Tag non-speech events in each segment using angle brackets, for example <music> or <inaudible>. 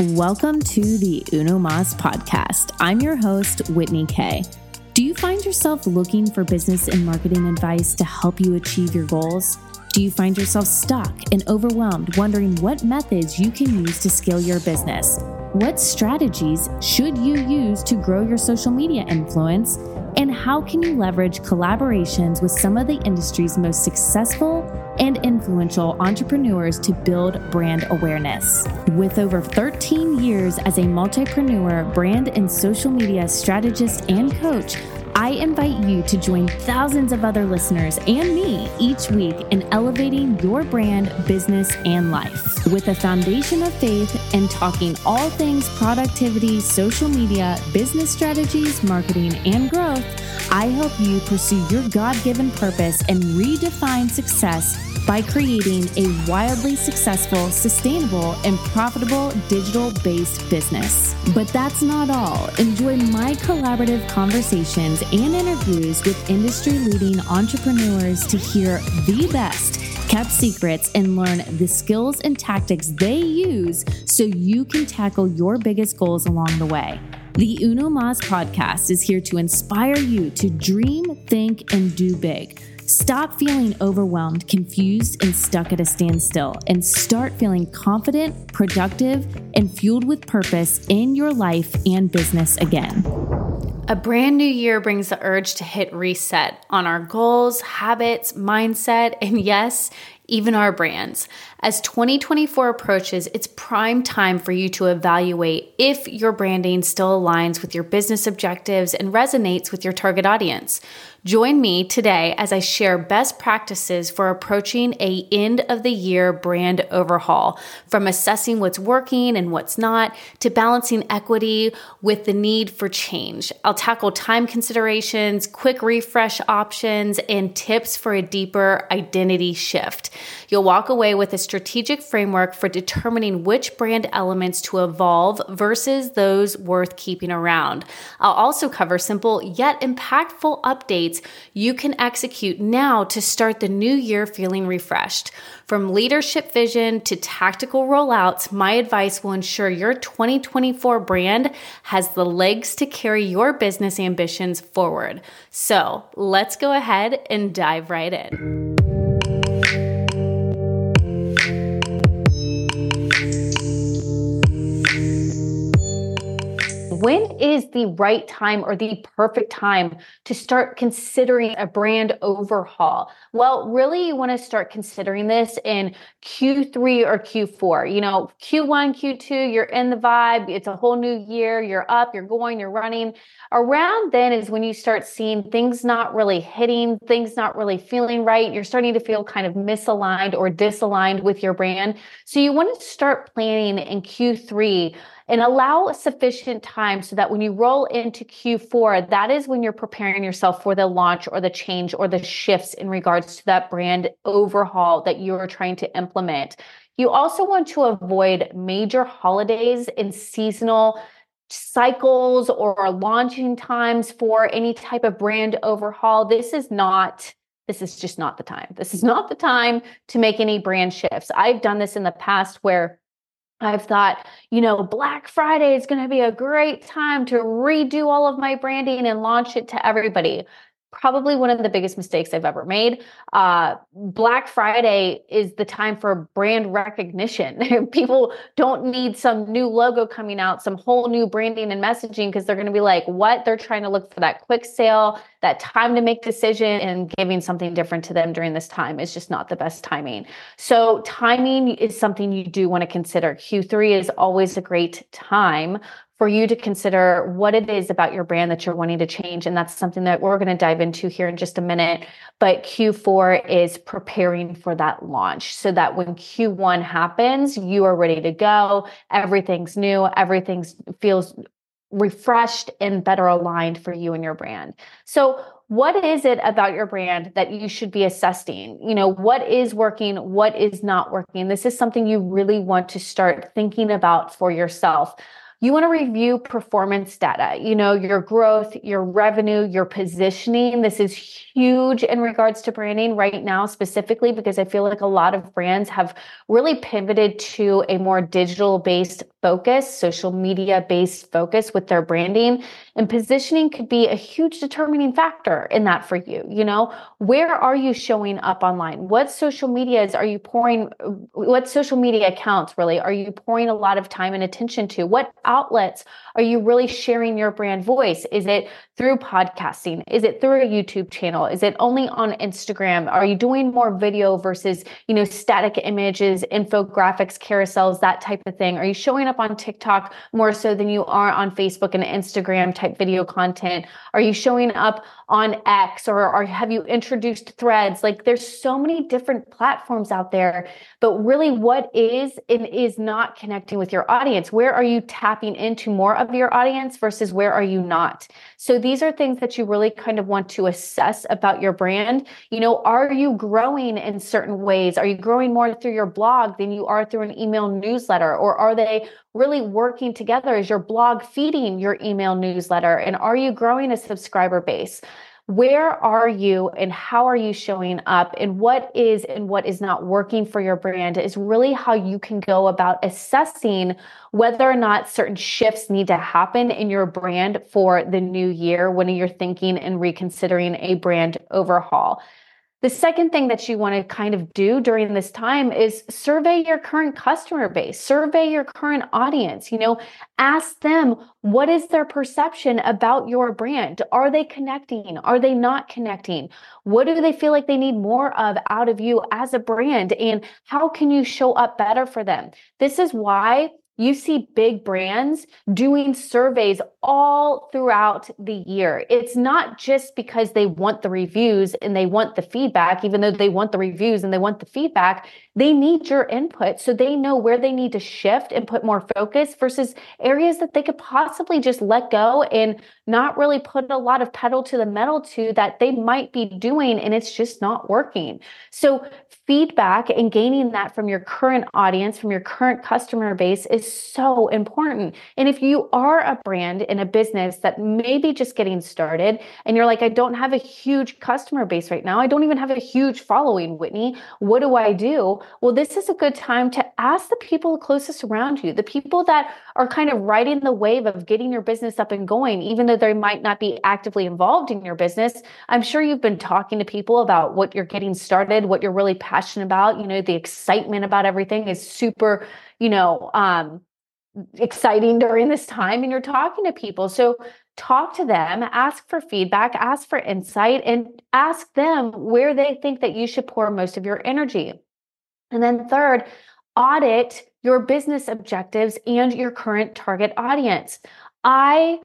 Welcome to the Uno Mas podcast. I'm your host, Whitney Kay. Do you find yourself looking for business and marketing advice to help you achieve your goals? Do you find yourself stuck and overwhelmed, wondering what methods you can use to scale your business? What strategies should you use to grow your social media influence? And how can you leverage collaborations with some of the industry's most successful and influential entrepreneurs to build brand awareness. With over 13 years as a multipreneur, brand and social media strategist and coach, I invite you to join thousands of other listeners and me each week in elevating your brand, business, and life. With a foundation of faith and talking all things productivity, social media, business strategies, marketing, and growth, I help you pursue your God given purpose and redefine success by creating a wildly successful, sustainable, and profitable digital based business. But that's not all. Enjoy my collaborative conversations and interviews with industry leading entrepreneurs to hear the best kept secrets and learn the skills and tactics they use so you can tackle your biggest goals along the way. The Uno Mas podcast is here to inspire you to dream, think, and do big. Stop feeling overwhelmed, confused, and stuck at a standstill, and start feeling confident, productive, and fueled with purpose in your life and business again. A brand new year brings the urge to hit reset on our goals, habits, mindset, and yes, even our brands. As 2024 approaches, it's prime time for you to evaluate if your branding still aligns with your business objectives and resonates with your target audience. Join me today as I share best practices for approaching a end of the year brand overhaul, from assessing what's working and what's not to balancing equity with the need for change. I'll tackle time considerations, quick refresh options, and tips for a deeper identity shift. You'll walk away with a strategic framework for determining which brand elements to evolve versus those worth keeping around. I'll also cover simple yet impactful updates you can execute now to start the new year feeling refreshed. From leadership vision to tactical rollouts, my advice will ensure your 2024 brand has the legs to carry your business ambitions forward. So let's go ahead and dive right in. When is the right time or the perfect time to start considering a brand overhaul? Well, really, you want to start considering this in Q3 or Q4. You know, Q1, Q2, you're in the vibe, it's a whole new year, you're up, you're going, you're running. Around then is when you start seeing things not really hitting, things not really feeling right. You're starting to feel kind of misaligned or disaligned with your brand. So you want to start planning in Q3 and allow sufficient time so that when you roll into Q4, that is when you're preparing yourself for the launch or the change or the shifts in regards to that brand overhaul that you're trying to implement. You also want to avoid major holidays and seasonal cycles or launching times for any type of brand overhaul. This is not this is just not the time. This is not the time to make any brand shifts. I've done this in the past where I've thought, you know, Black Friday is going to be a great time to redo all of my branding and launch it to everybody probably one of the biggest mistakes I've ever made. Uh, Black Friday is the time for brand recognition. <laughs> People don't need some new logo coming out, some whole new branding and messaging because they're going to be like, what? They're trying to look for that quick sale, that time to make decision, and giving something different to them during this time is just not the best timing. So timing is something you do want to consider. Q3 is always a great time for you to consider what it is about your brand that you're wanting to change. And that's something that we're going to dive into here in just a minute. But Q4 is preparing for that launch so that when Q1 happens, you are ready to go. Everything's new, everything feels refreshed and better aligned for you and your brand. So, what is it about your brand that you should be assessing? You know, what is working, what is not working? This is something you really want to start thinking about for yourself you want to review performance data, you know, your growth, your revenue, your positioning. This is huge in regards to branding right now, specifically because I feel like a lot of brands have really pivoted to a more digital based focus, social media based focus with their branding. And positioning could be a huge determining factor in that for you. You know, where are you showing up online? What social medias are you pouring? What social media accounts really are you pouring a lot of time and attention to? What outlets are you really sharing your brand voice? Is it through podcasting? Is it through a YouTube channel? Is it only on Instagram? Are you doing more video versus, you know, static images, infographics, carousels, that type of thing? Are you showing up on TikTok more so than you are on Facebook and Instagram type video content? Are you showing up on X or, or have you introduced threads? Like there's so many different platforms out there, but really what is and is not connecting with your audience? Where are you tapping into more of your audience versus where are you not? So these are things that you really kind of want to assess about your brand. You know, are you growing in certain ways? Are you growing more through your blog than you are through an email newsletter? Or are they really working together? Is your blog feeding your email newsletter? And are you growing a subscriber base? Where are you and how are you showing up? And what is and what is not working for your brand is really how you can go about assessing whether or not certain shifts need to happen in your brand for the new year when you're thinking and reconsidering a brand overhaul. The second thing that you want to kind of do during this time is survey your current customer base, survey your current audience, you know, ask them what is their perception about your brand? Are they connecting? Are they not connecting? What do they feel like they need more of out of you as a brand? And how can you show up better for them? This is why you see big brands doing surveys all throughout the year. It's not just because they want the reviews and they want the feedback, even though they want the reviews and they want the feedback, they need your input so they know where they need to shift and put more focus versus areas that they could possibly just let go and not really put a lot of pedal to the metal to that they might be doing and it's just not working. So feedback and gaining that from your current audience, from your current customer base is so important. And if you are a brand in a business that may be just getting started and you're like, I don't have a huge customer base right now, I don't even have a huge following, Whitney, what do I do? Well, this is a good time to ask the people closest around you, the people that are kind of riding the wave of getting your business up and going, even though they might not be actively involved in your business. I'm sure you've been talking to people about what you're getting started, what you're really passionate about. You know, the excitement about everything is super, you know, um, exciting during this time and you're talking to people. So talk to them, ask for feedback, ask for insight, and ask them where they think that you should pour most of your energy. And then third, audit your business objectives and your current target audience. I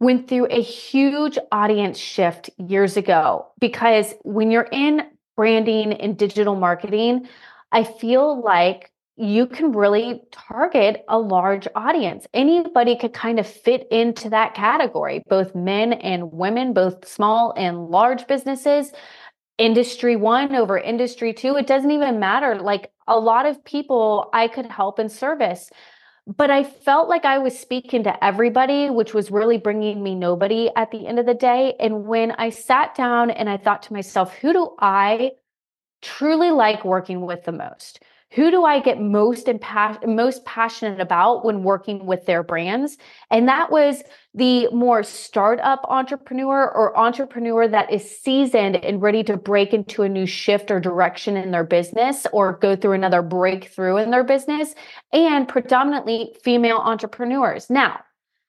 went through a huge audience shift years ago because when you're in branding and digital marketing, I feel like you can really target a large audience. Anybody could kind of fit into that category, both men and women, both small and large businesses, industry one over industry two. It doesn't even matter. Like a lot of people I could help and service. But I felt like I was speaking to everybody, which was really bringing me nobody at the end of the day. And when I sat down and I thought to myself, who do I truly like working with the most? Who do I get most impa- most passionate about when working with their brands? And that was the more startup entrepreneur or entrepreneur that is seasoned and ready to break into a new shift or direction in their business or go through another breakthrough in their business and predominantly female entrepreneurs. Now,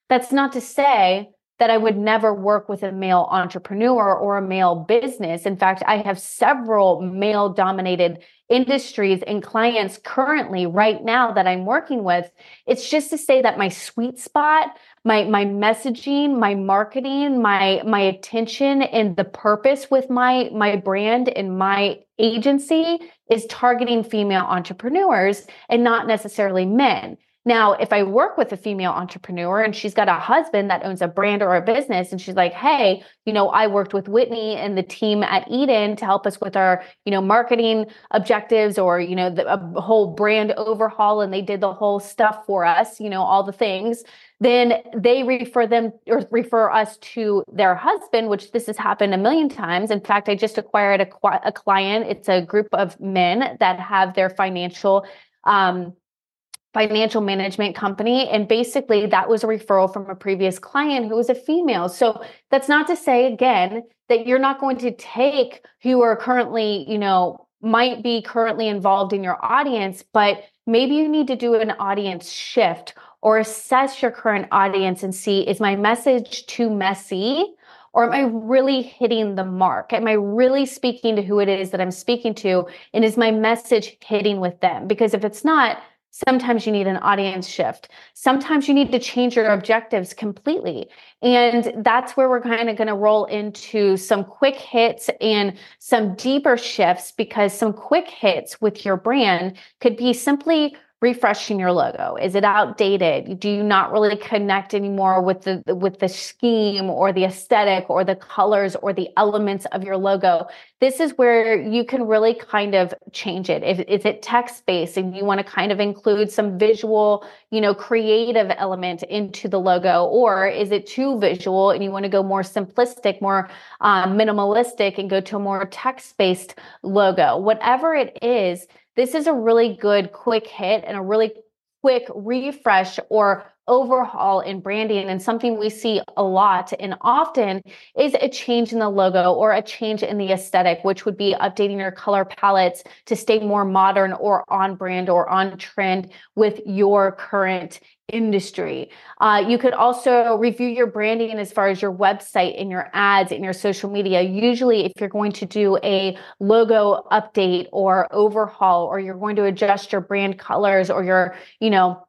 that's not to say that I would never work with a male entrepreneur or a male business. In fact, I have several male dominated industries and clients currently right now that I'm working with. It's just to say that my sweet spot, my my messaging, my marketing, my my attention and the purpose with my my brand and my agency is targeting female entrepreneurs and not necessarily men. Now, if I work with a female entrepreneur and she's got a husband that owns a brand or a business and she's like, "Hey, you know, I worked with Whitney and the team at Iden to help us with our, you know, marketing objectives or, you know, the a whole brand overhaul and they did the whole stuff for us, you know, all the things." then they refer them or refer us to their husband, which this has happened a million times. In fact, I just acquired a, a client. It's a group of men that have their financial um, financial management company. And basically, that was a referral from a previous client who was a female. So that's not to say, again, that you're not going to take who are currently, you know, might be currently involved in your audience, but maybe you need to do an audience shift or assess your current audience and see is my message too messy or am I really hitting the mark? Am I really speaking to who it is that I'm speaking to? And is my message hitting with them? Because if it's not, sometimes you need an audience shift. Sometimes you need to change your objectives completely. And that's where we're kind of going to roll into some quick hits and some deeper shifts because some quick hits with your brand could be simply refreshing your logo is it outdated do you not really connect anymore with the with the scheme or the aesthetic or the colors or the elements of your logo this is where you can really kind of change it. If is it text based and you want to kind of include some visual you know creative element into the logo or is it too visual and you want to go more simplistic more um, minimalistic and go to a more text based logo? Whatever it is this is a really good quick hit and a really quick refresh or overhaul in branding and something we see a lot and often is a change in the logo or a change in the aesthetic which would be updating your color palettes to stay more modern or on brand or on trend with your current industry. Uh, you could also review your branding as far as your website and your ads and your social media. Usually, if you're going to do a logo update or overhaul, or you're going to adjust your brand colors or your, you know,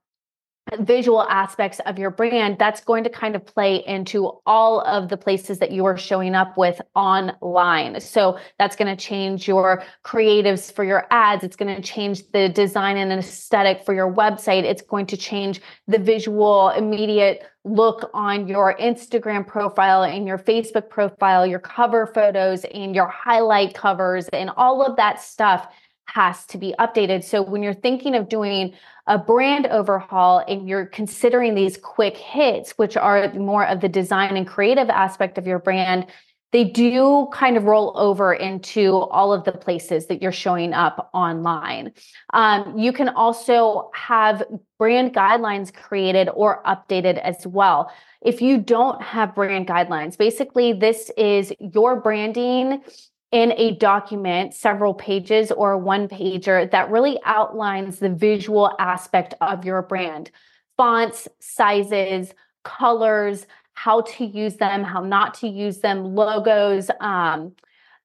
visual aspects of your brand, that's going to kind of play into all of the places that you are showing up with online. So that's going to change your creatives for your ads. It's going to change the design and aesthetic for your website. It's going to change the visual immediate look on your Instagram profile and your Facebook profile, your cover photos and your highlight covers and all of that stuff has to be updated. So when you're thinking of doing a brand overhaul and you're considering these quick hits, which are more of the design and creative aspect of your brand, they do kind of roll over into all of the places that you're showing up online. Um, you can also have brand guidelines created or updated as well. If you don't have brand guidelines, basically, this is your branding in a document, several pages or one pager that really outlines the visual aspect of your brand. Fonts, sizes, colors, how to use them, how not to use them, logos, um,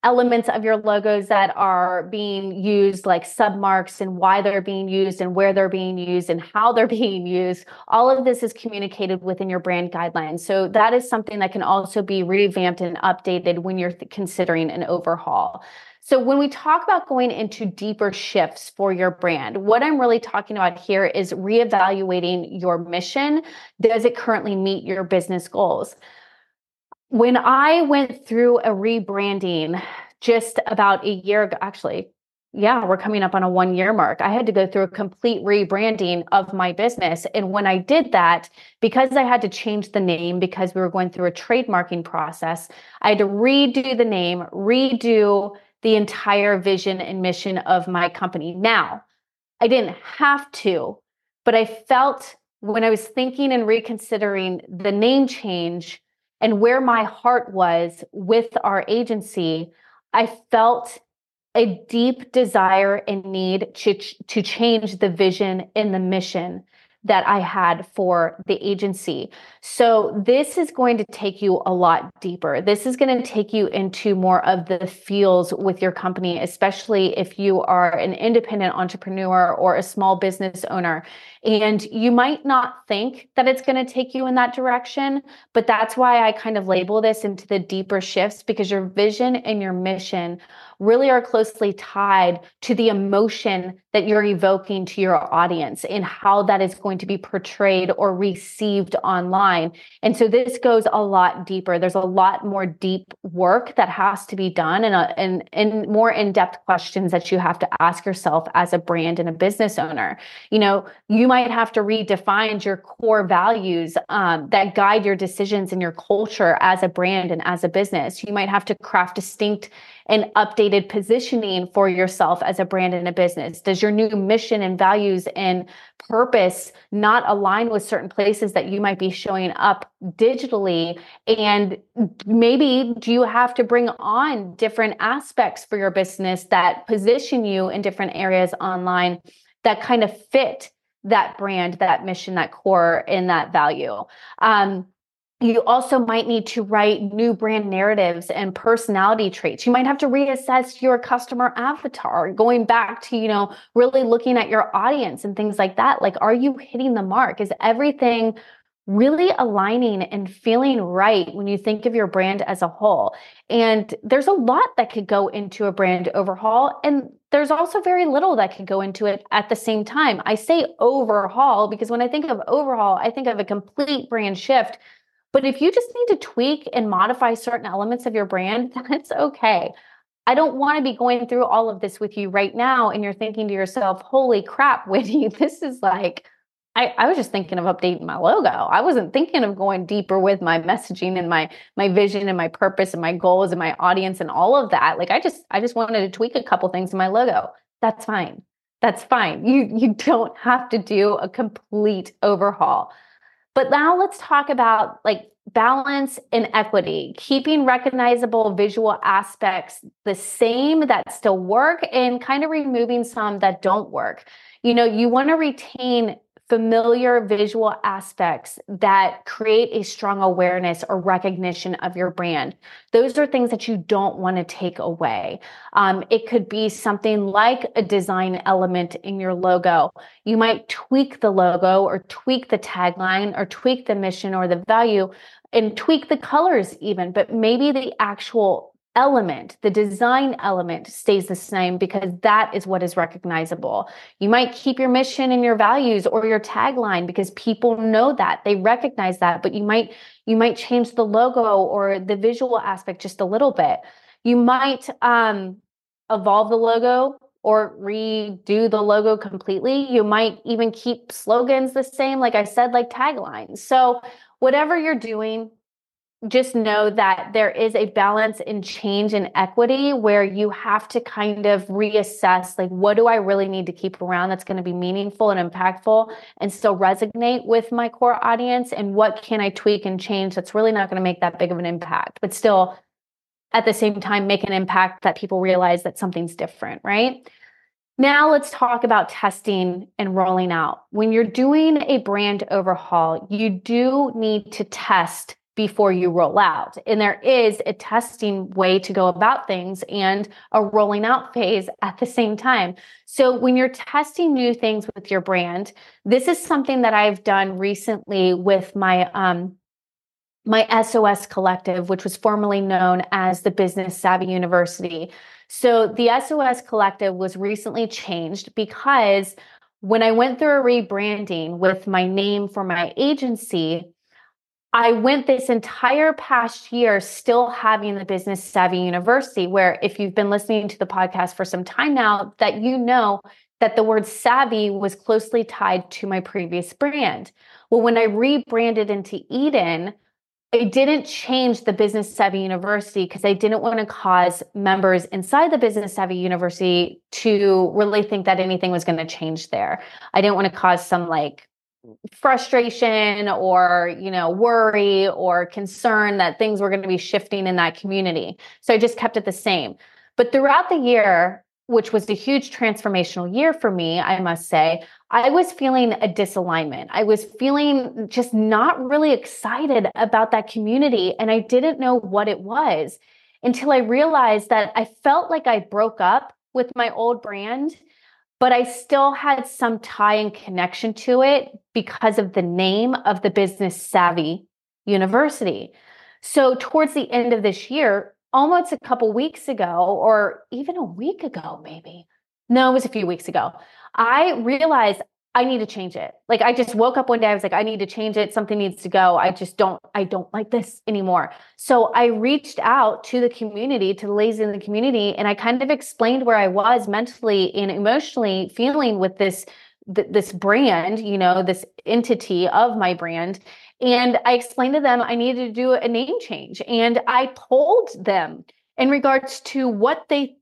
elements of your logos that are being used, like submarks and why they're being used and where they're being used and how they're <laughs> being used. All of this is communicated within your brand guidelines. So that is something that can also be revamped and updated when you're th- considering an overhaul. So, when we talk about going into deeper shifts for your brand, what I'm really talking about here is reevaluating your mission. Does it currently meet your business goals? When I went through a rebranding just about a year ago, actually, yeah, we're coming up on a one year mark. I had to go through a complete rebranding of my business. And when I did that, because I had to change the name because we were going through a trademarking process, I had to redo the name, redo the entire vision and mission of my company. Now, I didn't have to, but I felt when I was thinking and reconsidering the name change, and where my heart was with our agency, I felt a deep desire and need to, to change the vision and the mission that I had for the agency. So, this is going to take you a lot deeper. This is going to take you into more of the feels with your company, especially if you are an independent entrepreneur or a small business owner. And you might not think that it's going to take you in that direction, but that's why I kind of label this into the deeper shifts because your vision and your mission really are closely tied to the emotion that you're evoking to your audience and how that is going to be portrayed or received online. And so this goes a lot deeper. There's a lot more deep work that has to be done and, uh, and, and more in-depth questions that you have to ask yourself as a brand and a business owner. You know, you might have to redefine your core values um, that guide your decisions and your culture as a brand and as a business. You might have to craft distinct and updated positioning for yourself as a brand and a business? Does your new mission and values and purpose not align with certain places that you might be showing up digitally? And maybe do you have to bring on different aspects for your business that position you in different areas online that kind of fit that brand, that mission, that core, and that value? Um, you also might need to write new brand narratives and personality traits. You might have to reassess your customer avatar, going back to, you know, really looking at your audience and things like that. Like, are you hitting the mark? Is everything really aligning and feeling right when you think of your brand as a whole? And there's a lot that could go into a brand overhaul. And there's also very little that can go into it at the same time. I say overhaul because when I think of overhaul, I think of a complete brand shift but if you just need to tweak and modify certain elements of your brand, <laughs> that's okay. I don't want to be going through all of this with you right now. And you're thinking to yourself, holy crap, <laughs> Whitney, this is like, I, I was just thinking of updating my logo. I wasn't thinking of going deeper with my messaging and my my vision and my purpose and my goals and my audience and all of that. Like I just I just wanted to tweak a couple things in my logo. That's fine. That's fine. You you <laughs> don't have to do a complete overhaul. But now let's talk about like balance and equity, keeping recognizable visual aspects the same that still work and kind of removing some that don't work. You know, you want to retain familiar visual aspects that create a strong awareness or recognition of your brand. Those are things that you don't want to take away. Um, it could be something like a design element in your logo. You might tweak the logo or tweak the tagline or tweak the mission or the value and tweak the colors even, but maybe the actual element, the design element stays the same because that is what is recognizable. You might keep your mission and your values or your tagline because people know that, they recognize that, but you might you might change the logo or the visual aspect just a little bit. You might um evolve the logo or redo the logo completely. You might even keep slogans the same like I said like taglines. So whatever you're doing, just know that there is a balance in change and equity where you have to kind of reassess like what do i really need to keep around that's going to be meaningful and impactful and still resonate with my core audience and what can i tweak and change that's really not going to make that big of an impact but still at the same time make an impact that people realize that something's different right now let's talk about testing and rolling out. When you're doing a brand overhaul, you do need to test before you roll out. And there is a testing way to go about things and a rolling out phase at the same time. So when you're testing new things with your brand, this is something that I've done recently with my um my SOS collective, which was formerly known as the Business Savvy University. So the SOS collective was recently changed because when I went through a rebranding with my name for my agency, I went this entire past year still having the Business Savvy University, where if you've been listening to the podcast for some time now, that you know that the word savvy was closely tied to my previous brand. Well, when I rebranded into Iden, I didn't change the Business Savvy University because I didn't want to cause members inside the Business Savvy University to really think that anything was going to change there. I didn't want to cause some like frustration or you know worry or concern that things were going to be shifting in that community. So i just kept it the same. But throughout the year which was a huge transformational year for me i must say i was feeling a disalignment. I was feeling just not really excited about that community and i didn't know what it was until i realized that i felt like i broke up with my old brand but I still had some tie and connection to it because of the name of the Business Savvy University. So, towards the end of this year, almost a couple weeks ago, or even a week ago, maybe, no, it was a few weeks ago, I realized I need to change it. Like I just woke up one day, I was like, I need to change it. Something needs to go. I just don't, I don't like this anymore. So I reached out to the community, to the ladies in the community, and I kind of explained where I was mentally and emotionally feeling with this th- this brand, you know, this entity of my brand. And I explained to them I needed to do a name change. And I told them in regards to what they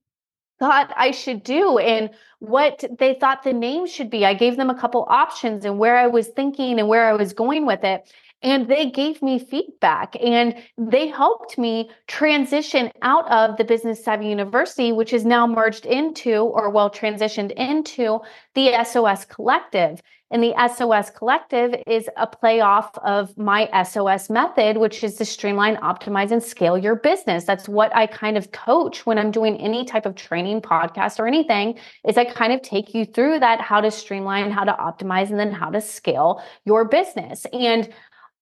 thought I should do and what they thought the name should be. I gave them a couple options and where I was thinking and where I was going with it. And they gave me feedback and they helped me transition out of the Business Savvy University, which is now merged into or well transitioned into the SOS Collective. And the SOS Collective is a playoff of my SOS method, which is to streamline, optimize, and scale your business. That's what I kind of coach when I'm doing any type of training, podcast, or anything, is I kind of take you through that, how to streamline, how to optimize, and then how to scale your business. And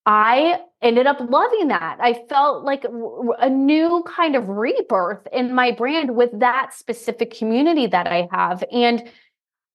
I ended up loving that. I felt like a new kind of rebirth in my brand with that specific community that I have. And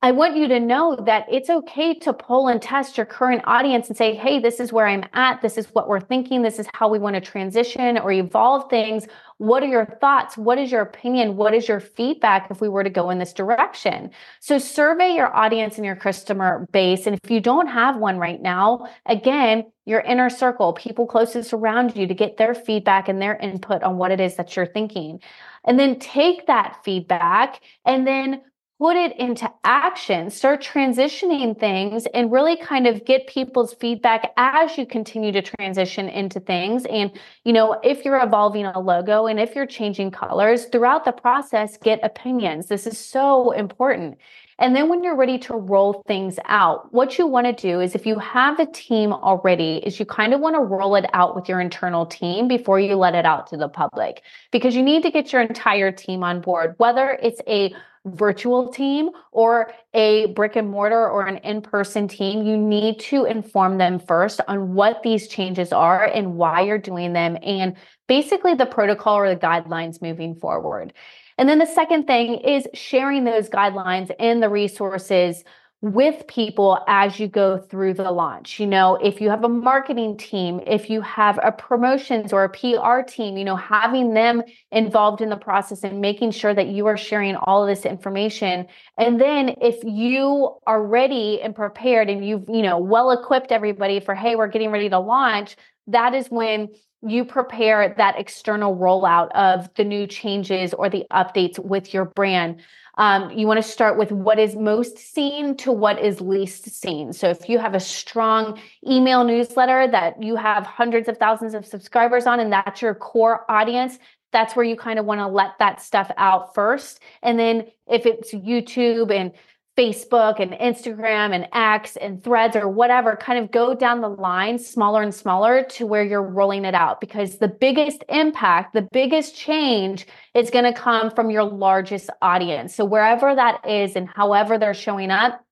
I want you to know that it's okay to pull and test your current audience and say, hey, this is where I'm at. This is what we're thinking. This is how we want to transition or evolve things. What are your thoughts? What is your opinion? What is your feedback if we were to go in this direction? So survey your audience and your customer base. And if you don't have one right now, again, your inner circle, people closest around you to get their feedback and their input on what it is that you're thinking. And then take that feedback and then put it into action, start transitioning things and really kind of get people's feedback as you continue to transition into things. And, you know, if you're evolving a logo and if you're changing colors throughout the process, get opinions. This is so important. And then when you're ready to roll things out, what you want to do is if you have a team already, is you kind of want to roll it out with your internal team before you let it out to the public because you need to get your entire team on board, whether it's a virtual team or a brick and mortar or an in person team, you need to inform them first on what these changes are and why you're doing them, and basically the protocol or the guidelines moving forward. And then the second thing is sharing those guidelines and the resources with people as you go through the launch. You know, if you have a marketing team, if you have a promotions or a PR team, you know, having them involved in the process and making sure that you are sharing all of this information. And then if you are ready and prepared and you've, you know, well equipped everybody for, hey, we're getting ready to launch, that is when you prepare that external rollout of the new changes or the updates with your brand. Um, you want to start with what is most seen to what is least seen. So if you have a strong email newsletter that you have hundreds of thousands of subscribers on, and that's your core audience, that's where you kind of want to let that stuff out first. And then if it's YouTube and Facebook and Instagram and X and threads or whatever, kind of go down the line smaller and smaller to where you're rolling it out because the biggest impact, the biggest change is going to come from your largest audience. So wherever that is and however they're showing up,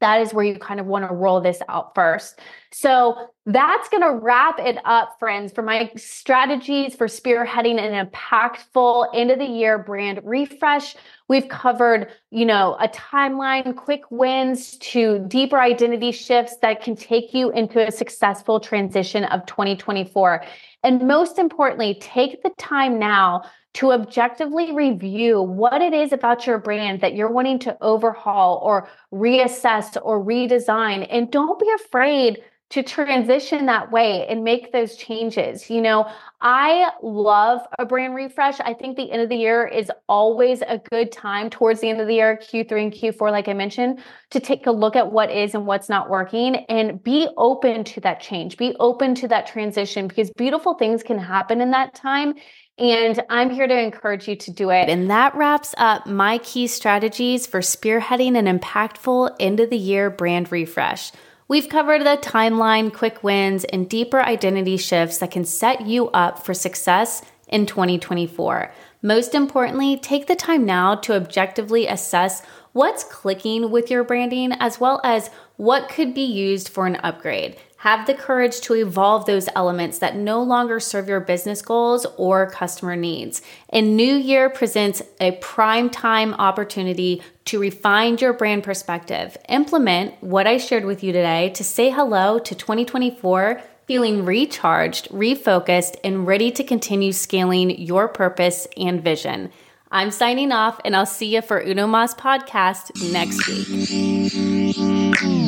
that is where you kind of want to roll this out first. So that's going to wrap it up, friends, for my strategies for spearheading an impactful end of the year brand refresh. We've covered, you know, a timeline, quick wins to deeper identity shifts that can take you into a successful transition of 2024. And most importantly, take the time now to objectively review what it is about your brand that you're wanting to overhaul or reassess or redesign. And don't be afraid to transition that way and make those changes. You know, I love a brand refresh. I think the end of the year is always a good time towards the end of the year, Q3 and Q4, like I mentioned, to take a look at what is and what's not working and be open to that change, be open to that transition because beautiful things can happen in that time. And I'm here to encourage you to do it. And that wraps up my key strategies for spearheading an impactful end of the year brand refresh. We've covered the timeline, quick wins, and deeper identity shifts that can set you up for success in 2024. Most importantly, take the time now to objectively assess what's clicking with your branding as well as what could be used for an upgrade. Have the courage to evolve those elements that no longer serve your business goals or customer needs. And New Year presents a prime time opportunity to refine your brand perspective. Implement what I shared with you today to say hello to 2024 feeling recharged, refocused, and ready to continue scaling your purpose and vision. I'm signing off, and I'll see you for Uno Mas podcast next week.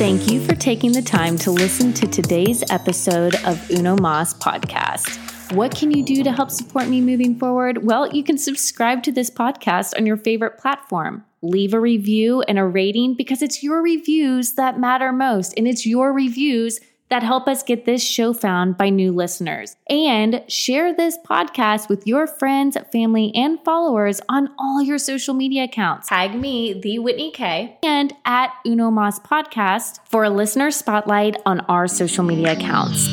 Thank you for taking the time to listen to today's episode of Uno Mas podcast. What can you do to help support me moving forward? Well, you can subscribe to this podcast on your favorite platform. Leave a review and a rating because it's your reviews that matter most, and it's your reviews that help us get this show found by new listeners. And share this podcast with your friends, family, and followers on all your social media accounts. Tag me, the Whitney Kay, and at Uno Mas Podcast for a listener spotlight on our social media accounts.